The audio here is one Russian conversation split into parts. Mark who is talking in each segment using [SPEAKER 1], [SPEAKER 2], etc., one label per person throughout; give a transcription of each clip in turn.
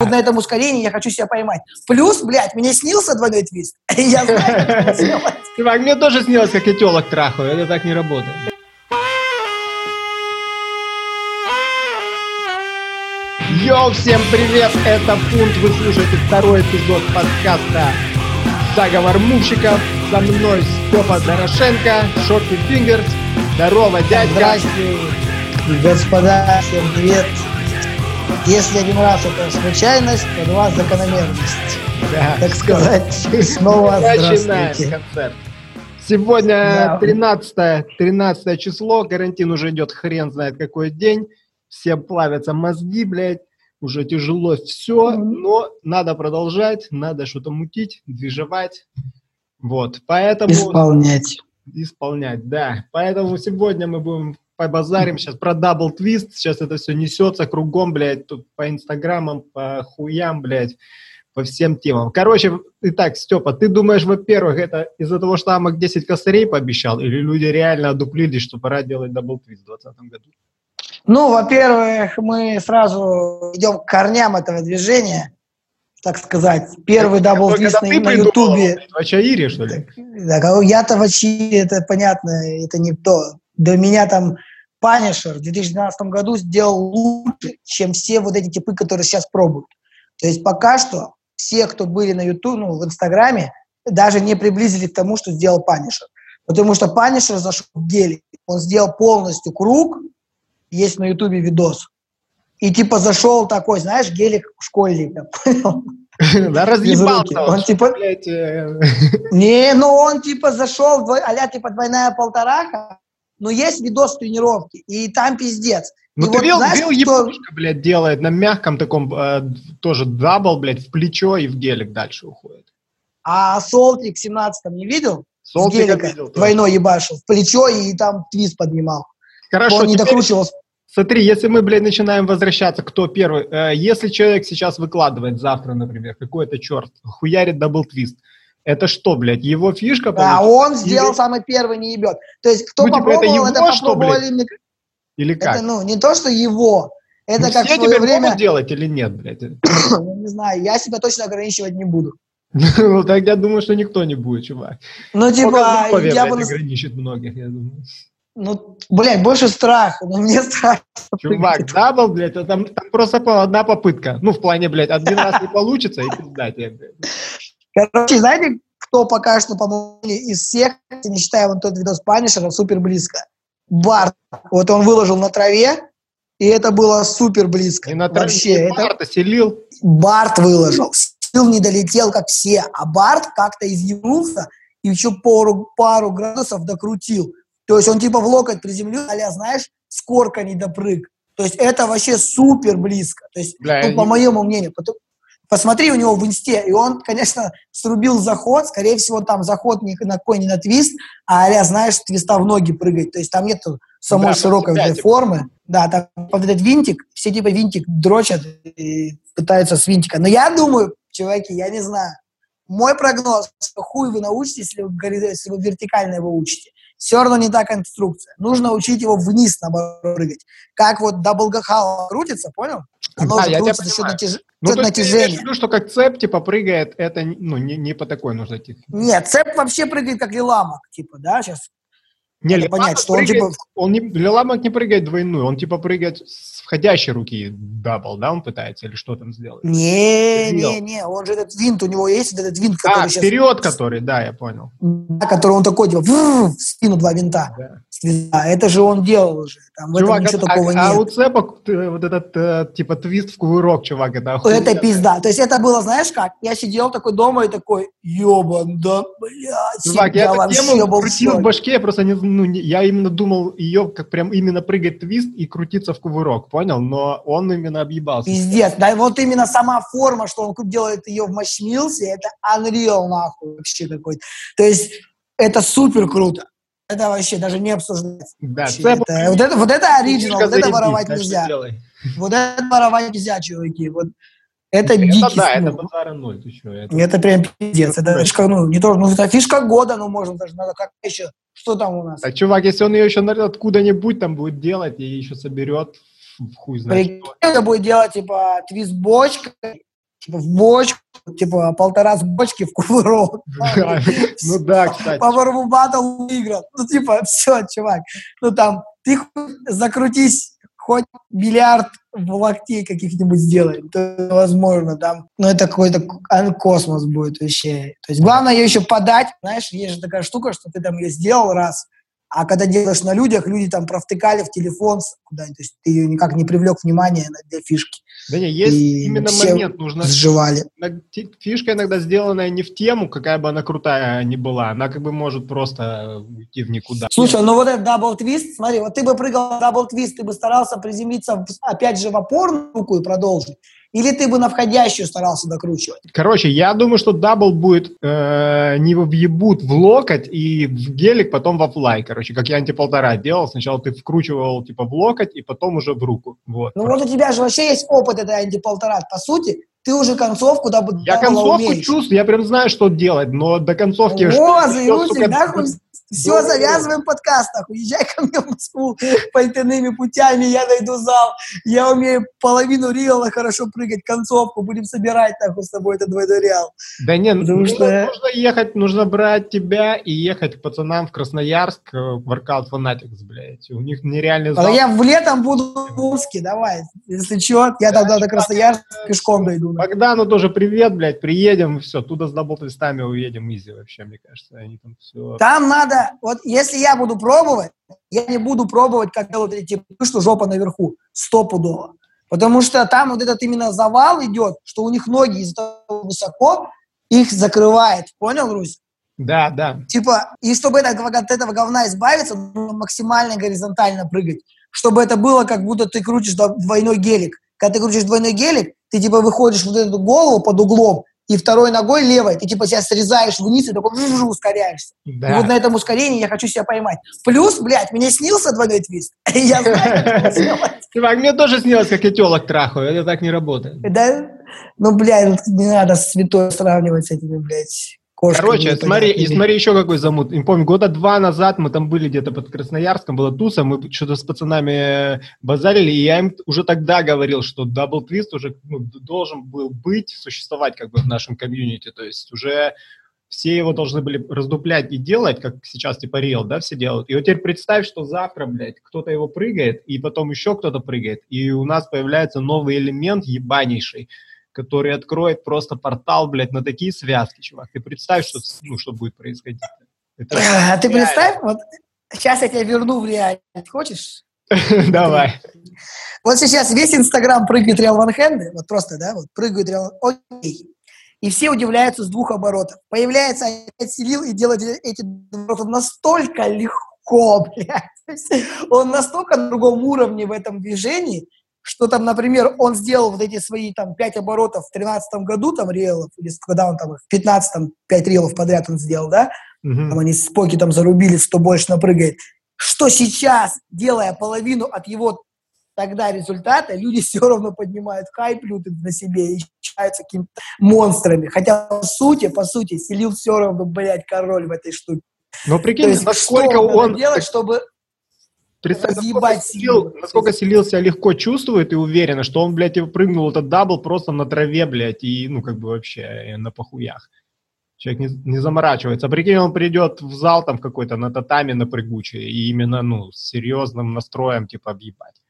[SPEAKER 1] Вот на этом ускорении я хочу себя поймать. Плюс, блядь, мне снился двойной твист. Я знаю, как это сделать.
[SPEAKER 2] Чувак, мне тоже снилось, как я телок трахаю. Это так не работает. Йоу, всем привет! Это Пункт. Вы слушаете второй эпизод подкаста «Заговор мувщиков». Со мной Степа Дорошенко, Шорти Фингерс. Здорово, дядька!
[SPEAKER 1] Здрасте, господа, всем привет. Если один раз это случайность, то два закономерность.
[SPEAKER 2] Да,
[SPEAKER 1] Так сказать, снова
[SPEAKER 2] Начинаем
[SPEAKER 1] здравствуйте.
[SPEAKER 2] концерт. Сегодня
[SPEAKER 1] Да.
[SPEAKER 2] 13, 13 число, карантин уже идет хрен знает какой день. Всем плавятся мозги, блядь. Уже тяжело все, но надо продолжать, надо что-то мутить, движевать. Вот, поэтому...
[SPEAKER 1] Исполнять.
[SPEAKER 2] Исполнять, да. Поэтому сегодня мы будем побазарим сейчас про double twist. Сейчас это все несется кругом, блядь, тут по инстаграмам, по хуям, блядь, по всем темам. Короче, итак, Степа, ты думаешь, во-первых, это из-за того, что Амок 10 косарей пообещал, или люди реально одуплились, что пора делать double twist в 2020 году?
[SPEAKER 1] Ну, во-первых, мы сразу идем к корням этого движения, так сказать. Первый дабл твист на, на Ютубе.
[SPEAKER 2] В airchair'е, что ли?
[SPEAKER 1] Да, я-то в очи, это понятно, это не то. До меня там Панишер в 2012 году сделал лучше, чем все вот эти типы, которые сейчас пробуют. То есть пока что все, кто были на YouTube, ну, в Инстаграме, даже не приблизились к тому, что сделал Панишер. Потому что Панишер зашел в гелик. Он сделал полностью круг, есть на Ютубе видос. И типа зашел такой, знаешь, гелик школьника.
[SPEAKER 2] Да разъебался
[SPEAKER 1] Он типа-
[SPEAKER 2] э,
[SPEAKER 1] Не, ну он типа зашел, а типа двойная полторака, но есть видос тренировки, и там пиздец.
[SPEAKER 2] Ну
[SPEAKER 1] И
[SPEAKER 2] ты
[SPEAKER 1] вот
[SPEAKER 2] видел,
[SPEAKER 1] знаешь,
[SPEAKER 2] видел
[SPEAKER 1] кто-
[SPEAKER 2] япошка, блядь, делает на мягком таком, э, тоже double, блядь, в плечо и в гелик дальше уходит.
[SPEAKER 1] А Солтик в 17-м не видел? С
[SPEAKER 2] Солтика
[SPEAKER 1] гелика
[SPEAKER 2] видел
[SPEAKER 1] двойной ебашил в плечо и там твист поднимал.
[SPEAKER 2] Хорошо,
[SPEAKER 1] он не докручивал.
[SPEAKER 2] смотри, если мы, блядь, начинаем возвращаться, кто первый, э, если человек сейчас выкладывает завтра, например, какой-то черт, хуярит double twist, это что, блядь, его фишка?
[SPEAKER 1] А
[SPEAKER 2] получается?
[SPEAKER 1] он сделал
[SPEAKER 2] Или-
[SPEAKER 1] самый первый, не ебет. То есть кто
[SPEAKER 2] Ну, типа, это
[SPEAKER 1] попробовал,
[SPEAKER 2] его,
[SPEAKER 1] это,
[SPEAKER 2] что,
[SPEAKER 1] попробовали. мне-
[SPEAKER 2] Или как?
[SPEAKER 1] Это, ну, не то, что его. Это
[SPEAKER 2] Ну,
[SPEAKER 1] как в
[SPEAKER 2] все
[SPEAKER 1] свое
[SPEAKER 2] теперь
[SPEAKER 1] время,
[SPEAKER 2] делать или нет, блядь?
[SPEAKER 1] ну, не знаю, я себя точно ограничивать не буду.
[SPEAKER 2] Ну, так я думаю, что никто не будет, чувак.
[SPEAKER 1] Ну, типа,
[SPEAKER 2] здоровье,
[SPEAKER 1] я
[SPEAKER 2] блядь,
[SPEAKER 1] бы...
[SPEAKER 2] ограничит многих, я думаю.
[SPEAKER 1] Ну, блядь, больше страха. Ну, мне страшно.
[SPEAKER 2] Чувак, double, блядь, это там, там просто одна попытка. Ну, в плане, блядь, один раз не получится, и пизда тебе, блядь.
[SPEAKER 1] Короче, знаете, кто пока что, по-моему, из всех, не считая вот тот видос Панишера, супер близко? Барт. Вот он выложил на траве, и это было супер близко.
[SPEAKER 2] И на
[SPEAKER 1] Вообще,
[SPEAKER 2] траве
[SPEAKER 1] это
[SPEAKER 2] Марта селил.
[SPEAKER 1] Барт выложил. Сил не долетел, как все, а Барт как-то изъянулся и еще пару, пару градусов докрутил. То есть он типа в локоть приземлил, а знаешь, скорка не допрыг. То есть это вообще супер близко. То есть,
[SPEAKER 2] Бля,
[SPEAKER 1] ну, по моему мнению. Потом- Посмотри у него в инсте, и он, конечно, срубил заход, скорее всего, там заход ни на какой не на твист, а а знаешь, твиста в ноги прыгать. То есть там нет самой
[SPEAKER 2] Да,
[SPEAKER 1] широкой
[SPEAKER 2] себя, типа.
[SPEAKER 1] формы. Да, там под этот винтик, все типа винтик дрочат и пытаются с винтика. Но я думаю, чуваки, я не знаю. Мой прогноз, что хуй вы научитесь, если вы, если вы вертикально его учите. Все равно не та конструкция. Нужно учить его вниз, наоборот, прыгать. Как вот даблгахал крутится, понял? Оно
[SPEAKER 2] Да,
[SPEAKER 1] же крутится за счет, натяж-
[SPEAKER 2] Ну, то есть ты имеешь в
[SPEAKER 1] натяжения.
[SPEAKER 2] виду, что как цеп, типа, прыгает, это ну, не, не по такой нужно технике.
[SPEAKER 1] Нет, цеп вообще прыгает как лиламок, типа, да, сейчас.
[SPEAKER 2] Не,
[SPEAKER 1] Надо понять, что он,
[SPEAKER 2] прыгает-
[SPEAKER 1] типа,
[SPEAKER 2] он не, Лиламок не прыгает двойную, он типа прыгает с входящей руки дабл, да, он пытается, или что там сделать?
[SPEAKER 1] Не, не, не, он же этот винт, у него есть этот винт,
[SPEAKER 2] А,
[SPEAKER 1] который сейчас...
[SPEAKER 2] вперед который, да, я понял.
[SPEAKER 1] Да, который он такой, типа, в спину два винта.
[SPEAKER 2] Да.
[SPEAKER 1] А это же он делал уже. Там в
[SPEAKER 2] Чувак,
[SPEAKER 1] этом ничего
[SPEAKER 2] а,
[SPEAKER 1] такого
[SPEAKER 2] а у
[SPEAKER 1] нет.
[SPEAKER 2] цепок э, вот этот э, типа твист в кувырок, чувак, это охуенно.
[SPEAKER 1] Это пизда. То есть это было, знаешь как? Я сидел такой дома и такой, ебан, да, блядь,
[SPEAKER 2] Чувак, я, эту
[SPEAKER 1] вообще
[SPEAKER 2] тему
[SPEAKER 1] был в
[SPEAKER 2] крутил в
[SPEAKER 1] шоке.
[SPEAKER 2] башке, я просто не, ну, не- я именно думал ее, как прям именно прыгать твист и крутиться в кувырок, понял? Но он именно объебался.
[SPEAKER 1] Пиздец. Да, вот именно сама форма, что он делает ее в матчмилсе, это unreal нахуй вообще какой-то. То есть это супер круто. Это вообще даже не обсуждается.
[SPEAKER 2] Да, цеп-
[SPEAKER 1] это- вот, это, вот это оригинал, вот это воровать
[SPEAKER 2] так
[SPEAKER 1] нельзя. Вот это воровать нельзя, чуваки. Вот это
[SPEAKER 2] Это
[SPEAKER 1] дикий
[SPEAKER 2] да, это
[SPEAKER 1] смог.
[SPEAKER 2] базара ноль, ты что? Это...
[SPEAKER 1] Это прям пиздец. Это фишка, ну, не то, ну, это фишка года, ну, можно даже, надо как еще. Что там у нас?
[SPEAKER 2] А чувак, если он ее еще откуда-нибудь там будет делать и еще соберет, в хуй знает
[SPEAKER 1] Прикинь, это будет делать, типа, твист бочкой, типа, в бочку, типа, полтора с бочки в кувырок.
[SPEAKER 2] Ну да, кстати.
[SPEAKER 1] Power Battle выиграл. Ну, типа, все, чувак. Ну, там, ты закрутись хоть миллиард в локтей каких-нибудь сделай. Это возможно, там, ну, это какой-то космос будет вообще. То есть главное ее еще подать, знаешь, есть же такая штука, что ты там ее сделал раз, а когда делаешь на людях, люди там провтыкали в телефон куда-нибудь, то есть ты ее никак не привлек внимание для фишки.
[SPEAKER 2] Да не, есть и именно момент, нужно...
[SPEAKER 1] Сживали.
[SPEAKER 2] Фишка иногда сделанная не в тему, какая бы она крутая ни была, она как бы может просто уйти в никуда.
[SPEAKER 1] Слушай, ну вот этот double twist, смотри, вот ты бы прыгал double twist, ты бы старался приземлиться опять же в опорную руку и продолжить, или ты бы на входящую старался докручивать?
[SPEAKER 2] Короче, я думаю, что double будет э, не въебут в локоть и в гелик, потом во fly. Короче, как я антиполтора делал. Сначала ты вкручивал типа в локоть и потом уже в руку. Вот.
[SPEAKER 1] Ну вот у тебя же вообще есть опыт этой антиполтора. По сути, ты уже концовку да,
[SPEAKER 2] Я концовку умеешь. чувствую, я прям знаю, что делать, но до концовки...
[SPEAKER 1] О, что, Заюсик, нахуй все, завязываем подкаст, нахуй. Уезжай ко мне в Москву по интерными путями, я найду зал. Я умею половину реала хорошо прыгать, концовку. Будем собирать, нахуй, с тобой этот двойной реал.
[SPEAKER 2] Да нет, Потому нужно, что... нужно ехать, нужно брать тебя и ехать к пацанам в Красноярск, э, в Workout Fanatics, блядь. У них нереальный
[SPEAKER 1] зал. А я в летом буду в Омске, давай. Если что, я тогда до Красноярска пешком дойду.
[SPEAKER 2] Богдану тоже привет, блядь, приедем, все, туда с даблтестами уедем, изи вообще, мне кажется. Они там все...
[SPEAKER 1] Там надо вот если я буду пробовать, я не буду пробовать, как делают эти, что жопа наверху, стопудово. Потому что там вот этот именно завал идет, что у них ноги из-за того высоко, их закрывает. Понял, Русь?
[SPEAKER 2] Да, да.
[SPEAKER 1] Типа, и чтобы это, от этого говна избавиться, нужно максимально горизонтально прыгать. Чтобы это было, как будто ты крутишь двойной гелик. Когда ты крутишь двойной гелик, ты типа выходишь вот эту голову под углом, и второй ногой левой ты типа себя срезаешь вниз и такой ускоряешься. Да. И вот на этом ускорении я хочу себя поймать. Плюс, блядь, мне снился двойной твист. Я знаю,
[SPEAKER 2] мне тоже снилось, как я телок трахаю. Это так не работает.
[SPEAKER 1] Да? Ну, блядь, не надо святое сравнивать с этими, блядь,
[SPEAKER 2] Кошка Короче, смотри, и смотри еще какой замут. Не помню, года два назад мы там были где-то под Красноярском, была туса, мы что-то с пацанами базарили, и я им уже тогда говорил, что double twist уже ну, должен был быть, существовать как бы в нашем комьюнити, то есть уже все его должны были раздуплять и делать, как сейчас типа Real, да, все делают. И вот теперь представь, что завтра, блядь, кто-то его прыгает, и потом еще кто-то прыгает, и у нас появляется новый элемент ебанейший – который откроет просто портал, блядь, на такие связки, чувак. Ты представь, что, ну, что будет происходить.
[SPEAKER 1] Это а ты представь, вот сейчас я тебя верну в реальность. Хочешь?
[SPEAKER 2] Давай.
[SPEAKER 1] Вот сейчас весь Инстаграм прыгает реал ванхенды, вот просто, да, вот прыгают реал, окей. И все удивляются с двух оборотов. Появляется опять Селил и делает эти обороты настолько легко, блядь. Он настолько на другом уровне в этом движении, что там, например, он сделал вот эти свои там пять оборотов в тринадцатом году, там, реалов, или когда он там в пятнадцатом пять реалов подряд он сделал, да, угу. там они с Поки там зарубили, что больше напрыгает, что сейчас, делая половину от его тогда результата, люди все равно поднимают хайп, лютят на себе и считаются какими-то монстрами. Хотя, по сути, по сути, Селил все равно, блядь, король в этой штуке.
[SPEAKER 2] Но прикинь, есть, насколько он...
[SPEAKER 1] делать, чтобы
[SPEAKER 2] Представь, насколько, Селил, насколько Селил себя легко чувствует и уверенно, что он, блядь, прыгнул этот double просто на траве, блядь, и, ну, как бы вообще э, на похуях. Человек не, не заморачивается. А прикинь, он придет в зал там какой-то на татами на прыгучий и именно, ну, с серьезным настроем, типа, объебать.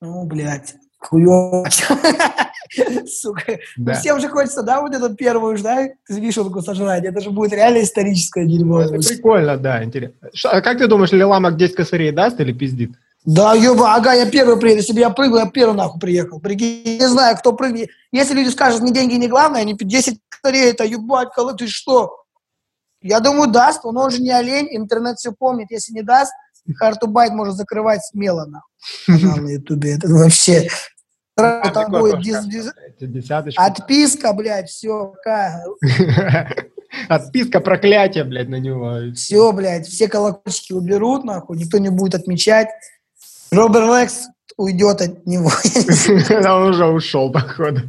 [SPEAKER 1] Ну, блядь, хуёво. Сука. Да. Ну, всем же хочется, да, вот эту первую, да, вишенку сожрать. Это же будет реально историческое дерьмо.
[SPEAKER 2] Это прикольно, да, интересно. А как ты думаешь, Лиламок 10 косарей даст или пиздит?
[SPEAKER 1] Да, ёба, ага, я первый приеду. Если бы я прыгал, я первый нахуй приехал. Прикинь, не знаю, кто прыгнет. Если люди скажут, не деньги не главное, они 10 косарей, это ебать, ты что? Я думаю, даст. Он, он же не олень, интернет все помнит. Если не даст, Хартубайт может закрывать смело нахуй. на ютубе. Это вообще там будет диз, диз... Отписка, блядь, все.
[SPEAKER 2] Отписка, проклятие, блядь, на него.
[SPEAKER 1] Все, блядь, все колокольчики уберут, нахуй, никто не будет отмечать. Роберт Лекс уйдет от него.
[SPEAKER 2] Он уже ушел, походу.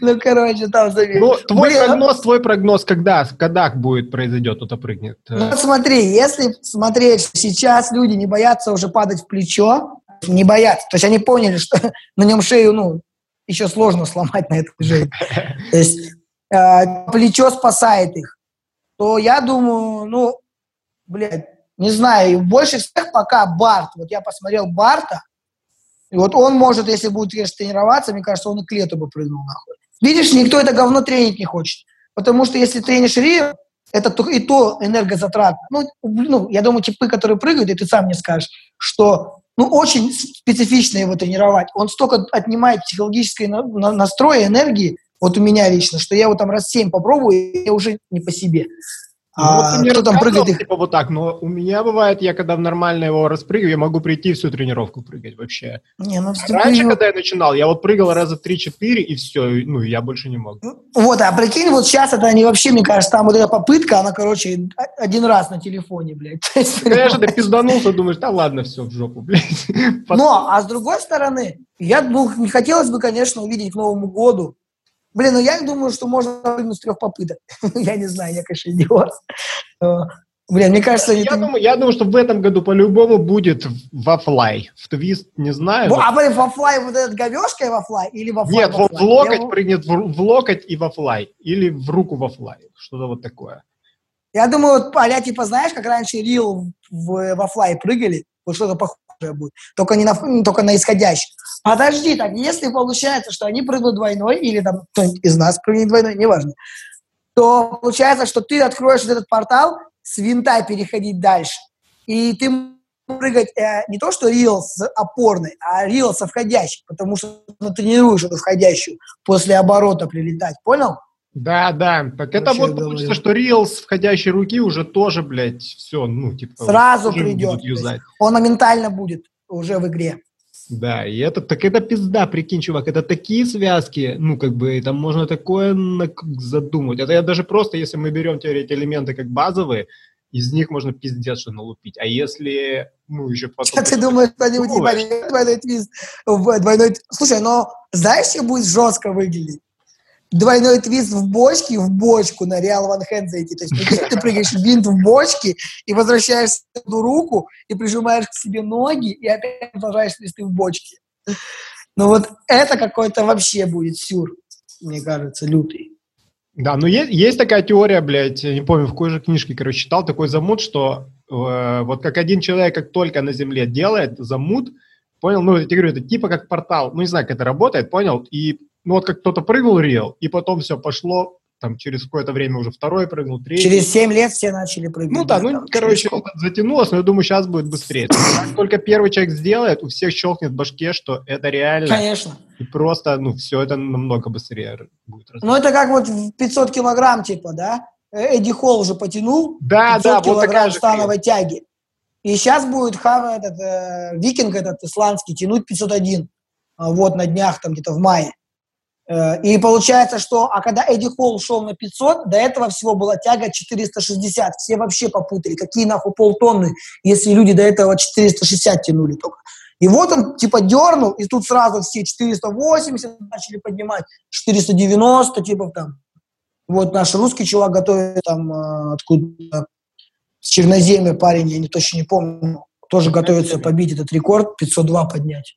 [SPEAKER 1] Ну, короче, там заметил. Ну,
[SPEAKER 2] твой Блин, прогноз, твой прогноз, когда, когда будет произойдет, кто-то прыгнет?
[SPEAKER 1] Ну, смотри, если смотреть, сейчас люди не боятся уже падать в плечо, не боятся. То есть они поняли, что на нем шею, ну, еще сложно сломать на это движение. То есть э, плечо спасает их. То я думаю, ну, блядь, не знаю, больше всех пока Барт. Вот я посмотрел Барта, и вот он может, если будет, конечно, тренироваться, мне кажется, он и к лету бы прыгнул нахуй. Видишь, никто это говно тренить не хочет. Потому что если тренишь Рио, это и то энергозатратно. Ну, ну, я думаю, типы, которые прыгают, и ты сам мне скажешь, что ну, очень специфично его тренировать. Он столько отнимает психологической настроя, энергии, вот у меня лично, что я его там раз семь попробую, и я уже не по себе.
[SPEAKER 2] Ну, а, вот кто там прыгает их... Типа вот так, но у меня бывает, я когда нормально его распрыгиваю, я могу прийти всю тренировку прыгать вообще. Не, ну, Раньше, когда я начинал, я вот прыгал раза 3-4, и все, ну, я больше не мог.
[SPEAKER 1] Ну, вот, а прикинь, вот сейчас это они вообще, мне кажется, там вот эта попытка, она, короче, один раз на телефоне, блядь.
[SPEAKER 2] Конечно, ты пизданулся, думаешь, да ладно, все, в жопу, блядь.
[SPEAKER 1] Но, а с другой стороны, я, ну, не хотелось бы, конечно, увидеть к Новому году Блин, ну я думаю, что можно прыгнуть с трех попыток. я не знаю, я, конечно, идиот. Блин, мне кажется...
[SPEAKER 2] Я, это... думаю, я думаю, что в этом году по-любому будет во флай. В твист не знаю.
[SPEAKER 1] А блин, во флай вот этот говешкой во флай или во флай?
[SPEAKER 2] Нет, во в локоть я... прыгнет в, в локоть и во флай. Или в руку во флай. Что-то вот такое.
[SPEAKER 1] Я думаю, вот, а типа, знаешь, как раньше Рил в, во флай прыгали? Вот что-то похожее будет. Только не на, только на исходящий. Подожди, так если получается, что они прыгнут двойной, или там кто-нибудь из нас прыгнет двойной, неважно, то получается, что ты откроешь вот этот портал, с винта переходить дальше. И ты прыгать э, не то, что рил с опорной, а рил со входящей, потому что ты тренируешь эту входящую после оборота прилетать, понял?
[SPEAKER 2] Да, да. Так это вот получится, что с входящей руки уже тоже, блядь, все, ну, типа...
[SPEAKER 1] Сразу придет. Он моментально будет уже в игре.
[SPEAKER 2] Да, и это, так это пизда, прикинь, чувак, это такие связки, ну, как бы, там можно такое задумать. Это я даже просто, если мы берем те эти элементы как базовые, из них можно пиздец что налупить. А если, ну, еще
[SPEAKER 1] потом... Что ты думаешь, кто-нибудь не двойной твист? Двойной... Слушай, но знаешь, что будет жестко выглядеть? Двойной твист в бочке, в бочку на Реал Ван Хэнд зайти. То есть ты прыгаешь винт в бочке и возвращаешь эту руку и прижимаешь к себе ноги и опять продолжаешь твисты в бочке. Ну вот это какой-то вообще будет сюр, мне кажется, лютый.
[SPEAKER 2] Да, ну есть, есть такая теория, блядь, не помню, в какой же книжке, короче, читал такой замут, что э, вот как один человек, как только на Земле делает замут, понял, ну, я тебе говорю, это типа как портал, ну, не знаю, как это работает, понял, и ну вот как кто-то прыгнул рел, и потом все пошло, там через какое-то время уже второй прыгнул, третий.
[SPEAKER 1] Через 7 лет все начали прыгать.
[SPEAKER 2] Ну да, ну там, короче, затянулось, но я думаю, сейчас будет быстрее. Как только первый человек сделает, у всех щелкнет в башке, что это реально.
[SPEAKER 1] Конечно.
[SPEAKER 2] И просто, ну, все это намного быстрее будет.
[SPEAKER 1] Ну это как вот 500 килограмм, типа, да? Эдди Холл уже потянул
[SPEAKER 2] да, 500 да,
[SPEAKER 1] килограмм вот становой тяги. И сейчас будет Хава, этот, э, викинг этот исландский тянуть 501. А вот на днях, там где-то в мае. Э, и получается, что, а когда Эдди Холл шел на 500, до этого всего была тяга 460. Все вообще попутали, какие нахуй полтонны, если люди до этого 460 тянули только. И вот он типа дернул, и тут сразу все 480 начали поднимать, 490 типа там. Вот наш русский чувак готовит там э, откуда с Черноземья парень, я не точно не помню, тоже готовится побить этот рекорд, 502 поднять.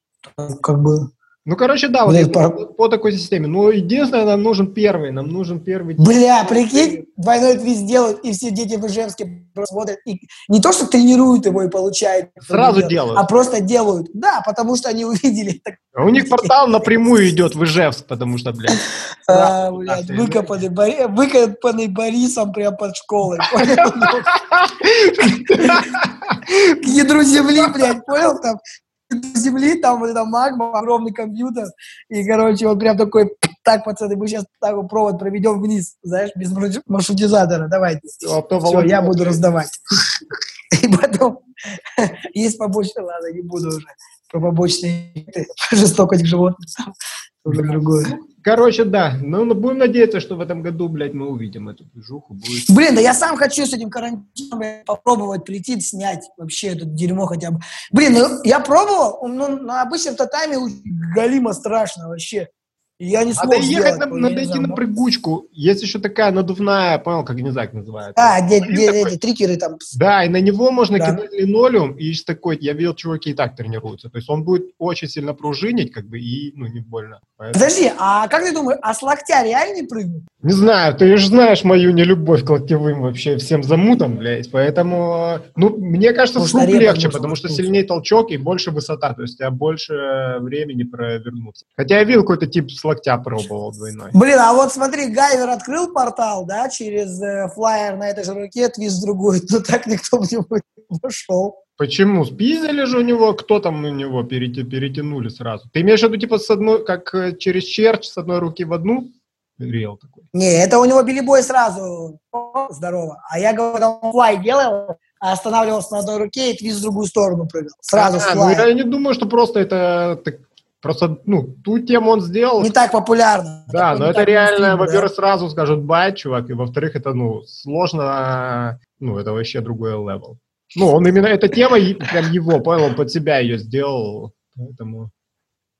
[SPEAKER 1] Как бы
[SPEAKER 2] ну, короче, да, вот это, по... по такой системе. Но единственное, нам нужен первый, нам нужен первый.
[SPEAKER 1] Бля, прикинь, двойной твист делают, и все дети в Ижевске смотрят. И не то, что тренируют его и получают.
[SPEAKER 2] Сразу делают.
[SPEAKER 1] А просто делают. Да, потому что они увидели.
[SPEAKER 2] А у них портал напрямую идет в Ижевск, потому что, блядь.
[SPEAKER 1] А, блядь, выкопанный, Бори... выкопанный Борисом прямо под школой. К ядру земли, блядь, понял? Там земли, там вот эта магма, огромный компьютер, и, короче, он прям такой, так, пацаны, мы сейчас так провод проведем вниз, знаешь, без маршрутизатора, давайте. Все, Все я буду раздавать. И потом есть побочные, ладно, не буду уже про побочные жестокость к животным, уже другое.
[SPEAKER 2] Короче, да. Ну, ну, будем надеяться, что в этом году, блядь, мы увидим эту движуху. Будет...
[SPEAKER 1] Блин, да я сам хочу с этим карантином попробовать прийти, снять вообще это дерьмо хотя бы. Блин, ну я пробовал, ну, на обычном татами галима страшно вообще. Я не смог
[SPEAKER 2] Надо ехать,
[SPEAKER 1] сделать,
[SPEAKER 2] на,
[SPEAKER 1] я
[SPEAKER 2] надо идти на прыгучку. Есть еще такая надувная, понял, как не как называется.
[SPEAKER 1] А, где, где эти трикеры там.
[SPEAKER 2] Да, и на него можно
[SPEAKER 1] Да.
[SPEAKER 2] кидать линолеум, и такой, я видел, чуваки и так тренируются. То есть он будет очень сильно пружинить, как бы, и, ну, не больно. Поэтому-
[SPEAKER 1] Подожди, а как ты думаешь, а с локтя реально прыгнуть?
[SPEAKER 2] Не знаю, ты же знаешь мою нелюбовь к локтевым вообще всем замутам, блядь, поэтому, ну, мне кажется,
[SPEAKER 1] Может,
[SPEAKER 2] с рук легче, потому что сильнее толчок и больше высота, то есть у тебя больше времени провернуться. Хотя я видел какой-то тип с локтя пробовал двойной.
[SPEAKER 1] Блин, а вот смотри, Гайвер открыл портал, да, через э, флайер на этой же руке, твист другой, но так никто в него не вошел.
[SPEAKER 2] Почему? Спиздили же у него, кто там у него перети- перетянули сразу? Ты имеешь в виду, типа, с одной, как э, через черч, с одной руки в одну? Рел такой.
[SPEAKER 1] Не, это у него билибой сразу, здорово. А я говорю, он флай делал, а останавливался на одной руке и твист в другую сторону прыгал. Сразу с
[SPEAKER 2] А, ну,
[SPEAKER 1] флая.
[SPEAKER 2] я не думаю, что просто это... так- просто, ну, ту тему он сделал,
[SPEAKER 1] Не так популярно.
[SPEAKER 2] Да, но это реально,
[SPEAKER 1] да.
[SPEAKER 2] во-первых, сразу скажут бай, чувак, и во-вторых, это, ну, сложно, ну, это вообще другой левел. Ну, он именно, эта тема прям его, понял, он под себя ее сделал, поэтому...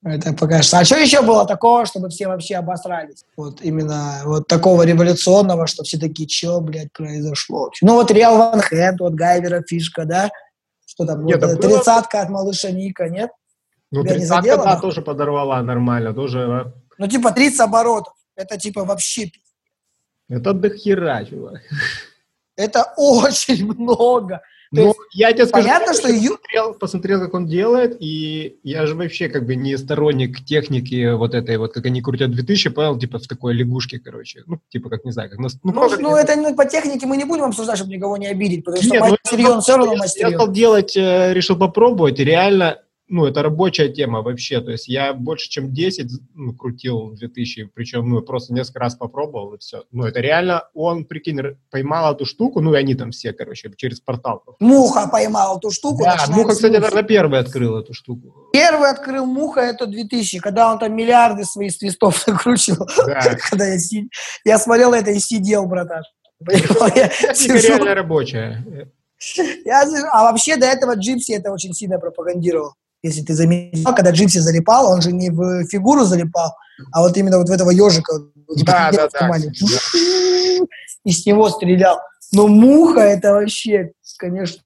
[SPEAKER 1] Это покажется. А что еще было такого, чтобы все вообще обосрались? Вот именно вот такого революционного, что все такие, что, блядь, произошло? Ну вот Реал Ван Хэнд, вот Гайвера фишка, да? Что там,
[SPEAKER 2] Нет,
[SPEAKER 1] вот, э,
[SPEAKER 2] было-
[SPEAKER 1] тридцатка от малыша Ника, нет?
[SPEAKER 2] Ну, тридцатка, да, тоже подорвала нормально, тоже, а,
[SPEAKER 1] Ну типа 30 оборотов. Это типа вообще...
[SPEAKER 2] это до хера, чувак.
[SPEAKER 1] Это очень много. То
[SPEAKER 2] Ну,
[SPEAKER 1] есть
[SPEAKER 2] я тебе скажу,
[SPEAKER 1] понятно,
[SPEAKER 2] я
[SPEAKER 1] что ю-
[SPEAKER 2] посмотрел, посмотрел, как он делает, и я же вообще как бы не сторонник техники вот этой вот, как они крутят 2000, понял, типа в такой лягушке, короче. Ну, типа, как не знаю, как... нас-
[SPEAKER 1] Ну,
[SPEAKER 2] как
[SPEAKER 1] ну,
[SPEAKER 2] я-
[SPEAKER 1] это ну, по технике мы не будем обсуждать, чтобы никого не обидеть, потому что
[SPEAKER 2] Нет, ну,
[SPEAKER 1] мастерион все равно
[SPEAKER 2] я- Я стал делать, э, решил попробовать, и реально, ну, это рабочая тема вообще, то есть я больше, чем 10 ну, крутил 2000, причем, ну, просто несколько раз попробовал, и все. Ну, это реально, он, прикинь, поймал эту штуку, ну, и они там все, короче, через портал.
[SPEAKER 1] Муха поймал эту штуку.
[SPEAKER 2] Да, Муха, кстати, наверное, первый открыл эту штуку.
[SPEAKER 1] Первый открыл Муха, это 2000, когда он там миллиарды своих твистов накручивал.
[SPEAKER 2] Да.
[SPEAKER 1] Когда я, си- я смотрел это и сидел, братан. Сижу,
[SPEAKER 2] реально рабочая.
[SPEAKER 1] я. А вообще до этого Джипси это очень сильно пропагандировал. Если ты заметил, когда Джипси залипал, он же не в фигуру залипал, а вот именно вот в этого ежика. вот, типа,
[SPEAKER 2] Да, да,
[SPEAKER 1] в
[SPEAKER 2] да,
[SPEAKER 1] тумане. И с него стрелял. Но Муха это вообще, конечно,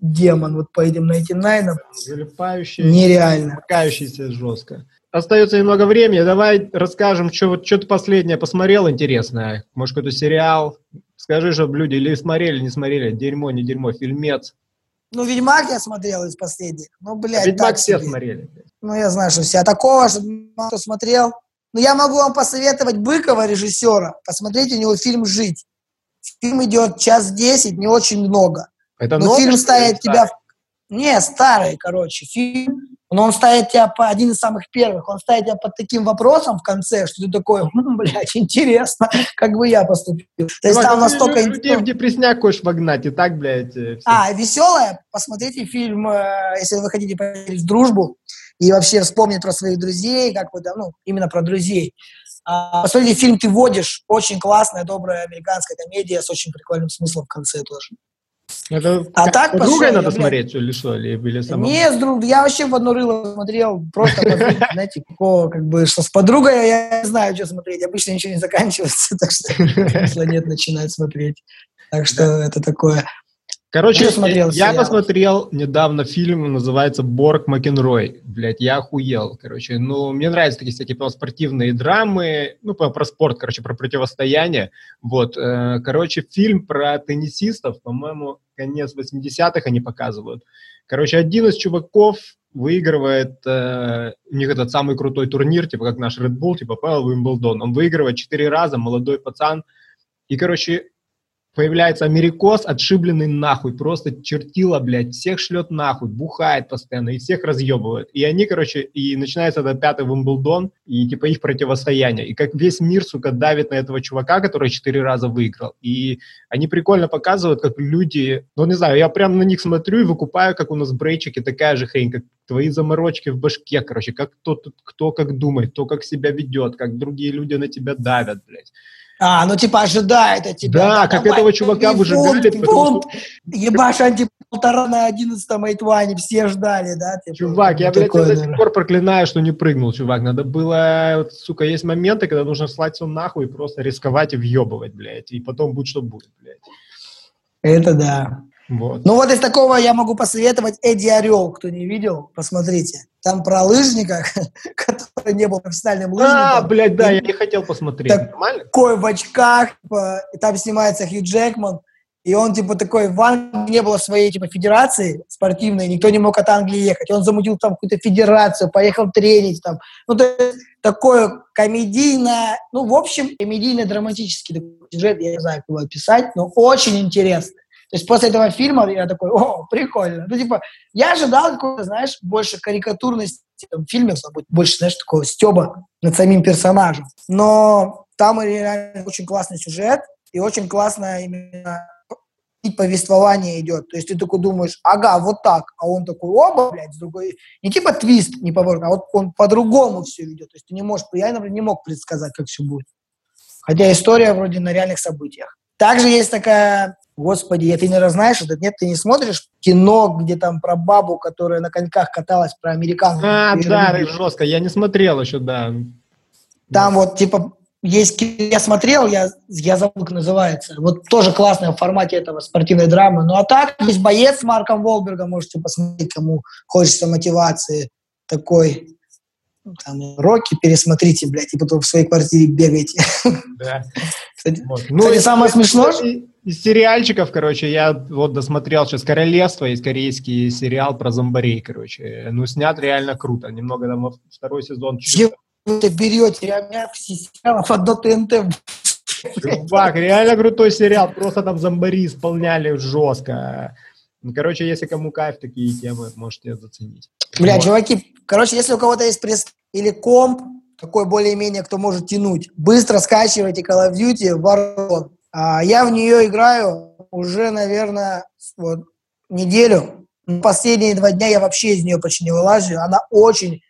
[SPEAKER 1] демон. Вот по этим 99
[SPEAKER 2] Залипающий,
[SPEAKER 1] нереально.
[SPEAKER 2] Макающийся жестко. Остается немного времени. Давай расскажем, что вот что ты последнее посмотрел интересное. Может, какой-то сериал. Скажи, чтобы люди или смотрели, не смотрели. Дерьмо, не дерьмо, фильмец.
[SPEAKER 1] Ну, Ведьмак я смотрел из последних. Ну, блядь,
[SPEAKER 2] Ведьмак
[SPEAKER 1] так
[SPEAKER 2] все
[SPEAKER 1] себе.
[SPEAKER 2] смотрели.
[SPEAKER 1] Ну, я знаю, что все. А такого, мало кто смотрел. Ну, я могу вам посоветовать Быкова, режиссера. Посмотрите у него фильм «Жить». Фильм идет час десять, не очень много.
[SPEAKER 2] Это
[SPEAKER 1] Но фильм
[SPEAKER 2] что
[SPEAKER 1] ставит тебя... в- Не, старый, короче, фильм. Но он ставит тебя по один из самых первых. Он ставит тебя под таким вопросом в конце, что ты такой, «Хм, блядь, интересно, как бы я поступил. То есть
[SPEAKER 2] Чувак,
[SPEAKER 1] там
[SPEAKER 2] ну,
[SPEAKER 1] настолько...
[SPEAKER 2] Людей в депресняк хочешь вогнать, и так, блядь. э.
[SPEAKER 1] А, веселая, посмотрите фильм, э, если вы хотите поверить в дружбу и вообще вспомнить про своих друзей, как вы ну, именно про друзей. А, посмотрите фильм «Ты водишь», очень классная, добрая американская комедия с очень прикольным смыслом в конце тоже.
[SPEAKER 2] Это
[SPEAKER 1] А
[SPEAKER 2] как,
[SPEAKER 1] так
[SPEAKER 2] подругой
[SPEAKER 1] пошел,
[SPEAKER 2] надо смотреть, что ли, что ли, или самому?
[SPEAKER 1] Не, с друг, я вообще в одно рыло смотрел, просто, знаете, какого, как бы, что с подругой я не знаю, что смотреть, обычно ничего не заканчивается, так что смысла нет начинать смотреть. Так что это такое.
[SPEAKER 2] Короче,
[SPEAKER 1] смотрел
[SPEAKER 2] я
[SPEAKER 1] сериал?
[SPEAKER 2] посмотрел недавно фильм, называется «Борг Макенрой». Блядь, я охуел, короче. Ну, мне нравятся такие всякие прям спортивные драмы, ну, про, про спорт, короче, про противостояние. Вот, э, короче, фильм про теннисистов, по-моему, конец 80-х они показывают. Короче, один из чуваков выигрывает, э, у них этот самый крутой турнир, типа как наш Red Bull, типа Павел Уимблдон. Он выигрывает четыре раза, молодой пацан. И, короче, появляется америкос, отшибленный нахуй, просто чертила, блядь, всех шлет нахуй, бухает постоянно и всех разъебывает. И они, короче, и начинается этот пятый Вимблдон, и типа их противостояние. И как весь мир, сука, давит на этого чувака, который четыре раза выиграл. И они прикольно показывают, как люди, ну не знаю, я прям на них смотрю и выкупаю, как у нас брейчики, такая же хрень, как твои заморочки в башке, короче, как кто, кто как думает, кто как себя ведет, как другие люди на тебя давят, блядь.
[SPEAKER 1] А, ну типа ожидает от тебя.
[SPEAKER 2] Да, как
[SPEAKER 1] давай,
[SPEAKER 2] этого чувака
[SPEAKER 1] бунт,
[SPEAKER 2] выжигали,
[SPEAKER 1] бунт. Ебашь антипод полтора на одиннадцатом Эйтване, все ждали, да?
[SPEAKER 2] Типа, чувак, я, блядь, до сих пор проклинаю, что не прыгнул, чувак. Надо было, вот, сука, есть моменты, когда нужно слать все нахуй и просто рисковать и въебывать, блядь. И потом будет, что будет, блядь.
[SPEAKER 1] Это да. Вот. Ну вот из такого я могу посоветовать Эдди Орел, кто не видел, посмотрите. Там про лыжника, не был профессиональным лыжником. А,
[SPEAKER 2] блядь, да, я не хотел посмотреть.
[SPEAKER 1] Такой в очках, типа, там снимается Хью Джекман, и он, типа, такой, в Англии не было своей, типа, федерации спортивной, никто не мог от Англии ехать. Он замутил там какую-то федерацию, поехал тренить там. Ну, то есть, такое комедийно, ну, в общем, комедийно-драматический сюжет, я не знаю, как его описать, но очень интересно. То есть после этого фильма я такой, о, прикольно. Ну, типа, я ожидал какой-то, знаешь, больше карикатурности в фильме, больше, знаешь, такого стеба над самим персонажем. Но там реально очень классный сюжет и очень классное именно повествование идет. То есть ты такой думаешь, ага, вот так, а он такой, оба, блядь, с другой. Не типа твист, не поворот, а вот он по-другому все ведет. То есть ты не можешь, я, например, не мог предсказать, как все будет. Хотя история вроде на реальных событиях. Также есть такая Господи, я ты не знаешь это? Нет, ты не смотришь кино, где там про бабу, которая на коньках каталась, про американцев?
[SPEAKER 2] А, да, жестко. Я не смотрел еще, да. Там
[SPEAKER 1] да. вот, типа, есть, я смотрел, я, я забыл, как называется. Вот тоже классная в формате этого спортивной драмы. Ну, а так, есть боец с Марком Волбергом, можете посмотреть, кому хочется мотивации такой там, роки пересмотрите, блядь, и потом в своей квартире бегайте. Да. Кстати, вот. ну, кстати самое смешное...
[SPEAKER 2] Из сериальчиков, короче, я вот досмотрел сейчас «Королевство», есть корейский сериал про зомбарей, короче. Ну, снят реально круто. Немного там второй сезон.
[SPEAKER 1] Чего вы берете? Я все сериалов одно ТНТ.
[SPEAKER 2] Чувак, реально крутой сериал. Просто там зомбари исполняли жестко. Ну, короче, если кому кайф такие темы, можете заценить.
[SPEAKER 1] Бля, вот. чуваки, короче, если у кого-то есть пресс или комп, такой более-менее, кто может тянуть, быстро скачивайте Call of Duty Warzone. А, я в нее играю уже, наверное, вот, неделю. Последние два дня я вообще из нее почти не вылазю. Она очень,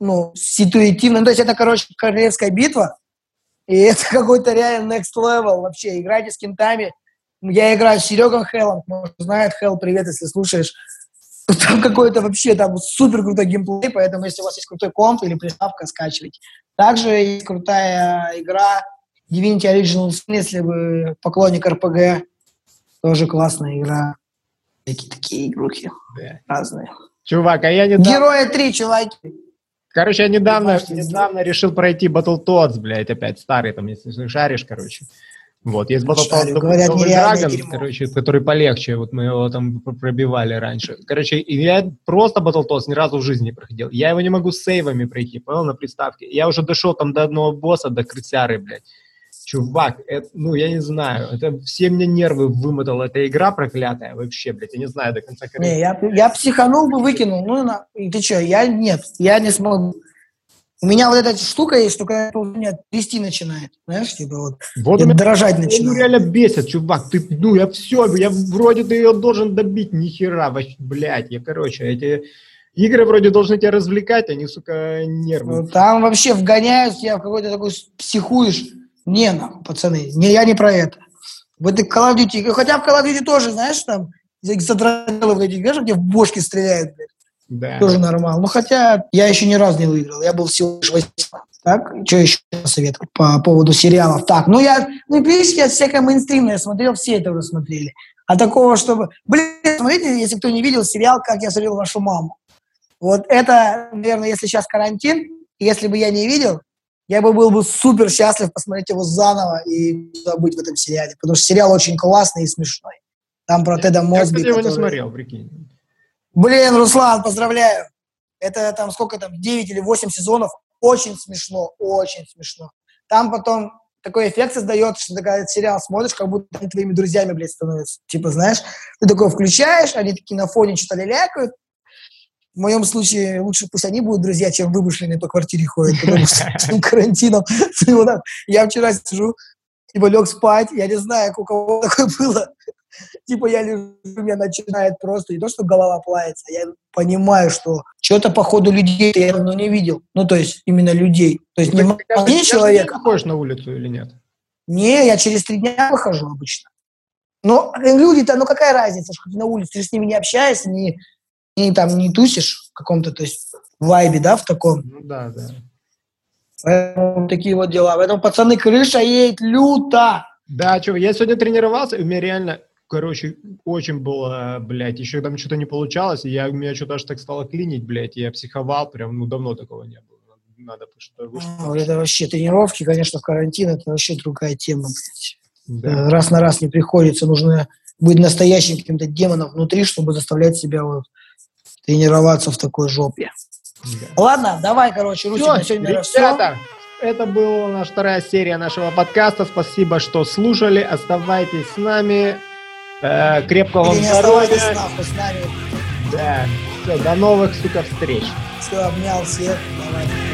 [SPEAKER 1] ну, ситуативная. Ну, то есть это, короче, королевская битва. И это какой-то реально next level вообще. Играйте с кентами. Я играю с Серегом Хеллом. Может, знает Хелл, привет, если слушаешь. Там какой-то вообще там супер крутой геймплей, поэтому если у вас есть крутой комп или приставка, скачивайте. Также есть крутая игра Divinity Original Sin, если вы поклонник RPG, тоже классная игра. Такие такие игрухи да. разные.
[SPEAKER 2] Чувак, а я недавно...
[SPEAKER 1] Герои 3, чуваки.
[SPEAKER 2] Короче, я недавно, недавно решил пройти Battletoads, блядь, опять старый, там, если шаришь, короче. Вот, есть Battletoads Double Dragon, короче, который полегче, вот мы его там пробивали раньше. Короче, я просто Battletoads ни разу в жизни не проходил. Я его не могу с сейвами пройти, понял, на приставке. Я уже дошел там до одного босса, до крысяры, блядь. Чувак, это, ну, я не знаю, это все мне нервы вымотала эта игра проклятая вообще, блядь, я не знаю до конца.
[SPEAKER 1] Не, я, я психанул бы, выкинул, ну, на, ты что, я нет, я не смогу. У меня вот эта штука есть, только у меня трясти начинает, знаешь, типа вот, вот меня дрожать начинает.
[SPEAKER 2] Ну, реально бесит, чувак, ты, ну, я все, я вроде ты ее должен добить, нихера, блядь, я, короче, эти игры вроде должны тебя развлекать, они, сука, нервы.
[SPEAKER 1] Ну, там вообще вгоняют тебя в какой-то такой психуешь, не, нахуй, пацаны, не, я не про это. В этой Call of Duty, хотя в Call of Duty тоже, знаешь, там, задралы в этих, знаешь, где в бошки стреляют, блядь. Да. Тоже нормально. Ну, хотя я еще ни разу не выиграл. Я был всего лишь 8. Так, что еще советовать по поводу сериалов? Так, ну я, ну, видишь, я всякое мейнстримное смотрел, все это уже смотрели. А такого, чтобы... Блин, смотрите, если кто не видел сериал «Как я смотрел вашу маму». Вот это, наверное, если сейчас карантин, если бы я не видел, я бы был бы супер счастлив посмотреть его заново и забыть в этом сериале, потому что сериал очень классный и смешной. Там про Теда Мосби.
[SPEAKER 2] Я, кстати, который... его не смотрел, прикинь.
[SPEAKER 1] Блин, Руслан, поздравляю. Это там сколько там, 9 или 8 сезонов. Очень смешно, очень смешно. Там потом такой эффект создает, что такая сериал смотришь, как будто они твоими друзьями, блядь, становятся. Типа, знаешь, ты такой включаешь, они такие на фоне что-то лялякают. В моем случае лучше пусть они будут друзья, чем вымышленные по квартире ходят, потому что этим карантином. Я вчера сижу, типа лег спать, я не знаю, у кого такое было типа я лежу, меня начинает просто, не то, что голова плавится, я понимаю, что что-то по ходу людей я давно не видел. Ну, то есть именно людей. То есть ну, не, не человека.
[SPEAKER 2] Ты на улицу или нет?
[SPEAKER 1] Не, я через три дня выхожу обычно. Ну, люди-то, ну какая разница, что ты на улице, ты с ними не общаешься, не, не там не тусишь в каком-то, то есть вайбе, да, в таком.
[SPEAKER 2] Ну да, да.
[SPEAKER 1] Поэтому такие вот дела. Поэтому, пацаны, крыша едет люто.
[SPEAKER 2] Да, что, я сегодня тренировался, и у меня реально, короче, очень было, блядь, еще там что-то не получалось, и я, у меня что-то аж так стало клинить, блядь, и я психовал, прям, ну, давно такого не было. Надо что-то
[SPEAKER 1] а, Это вообще тренировки, конечно, в карантин, это вообще другая тема, блядь. Да. Раз на раз не приходится, нужно быть настоящим каким-то демоном внутри, чтобы заставлять себя вот тренироваться в такой жопе. Да. Ладно, давай, короче, Русик, на сегодня ребята,
[SPEAKER 2] все. Это была наша вторая серия нашего подкаста. Спасибо, что слушали. Оставайтесь с нами. Э, крепкого вам здоровья. С нами. Да. Все, до новых, сука, встреч.
[SPEAKER 1] Все, обнял всех. Давай.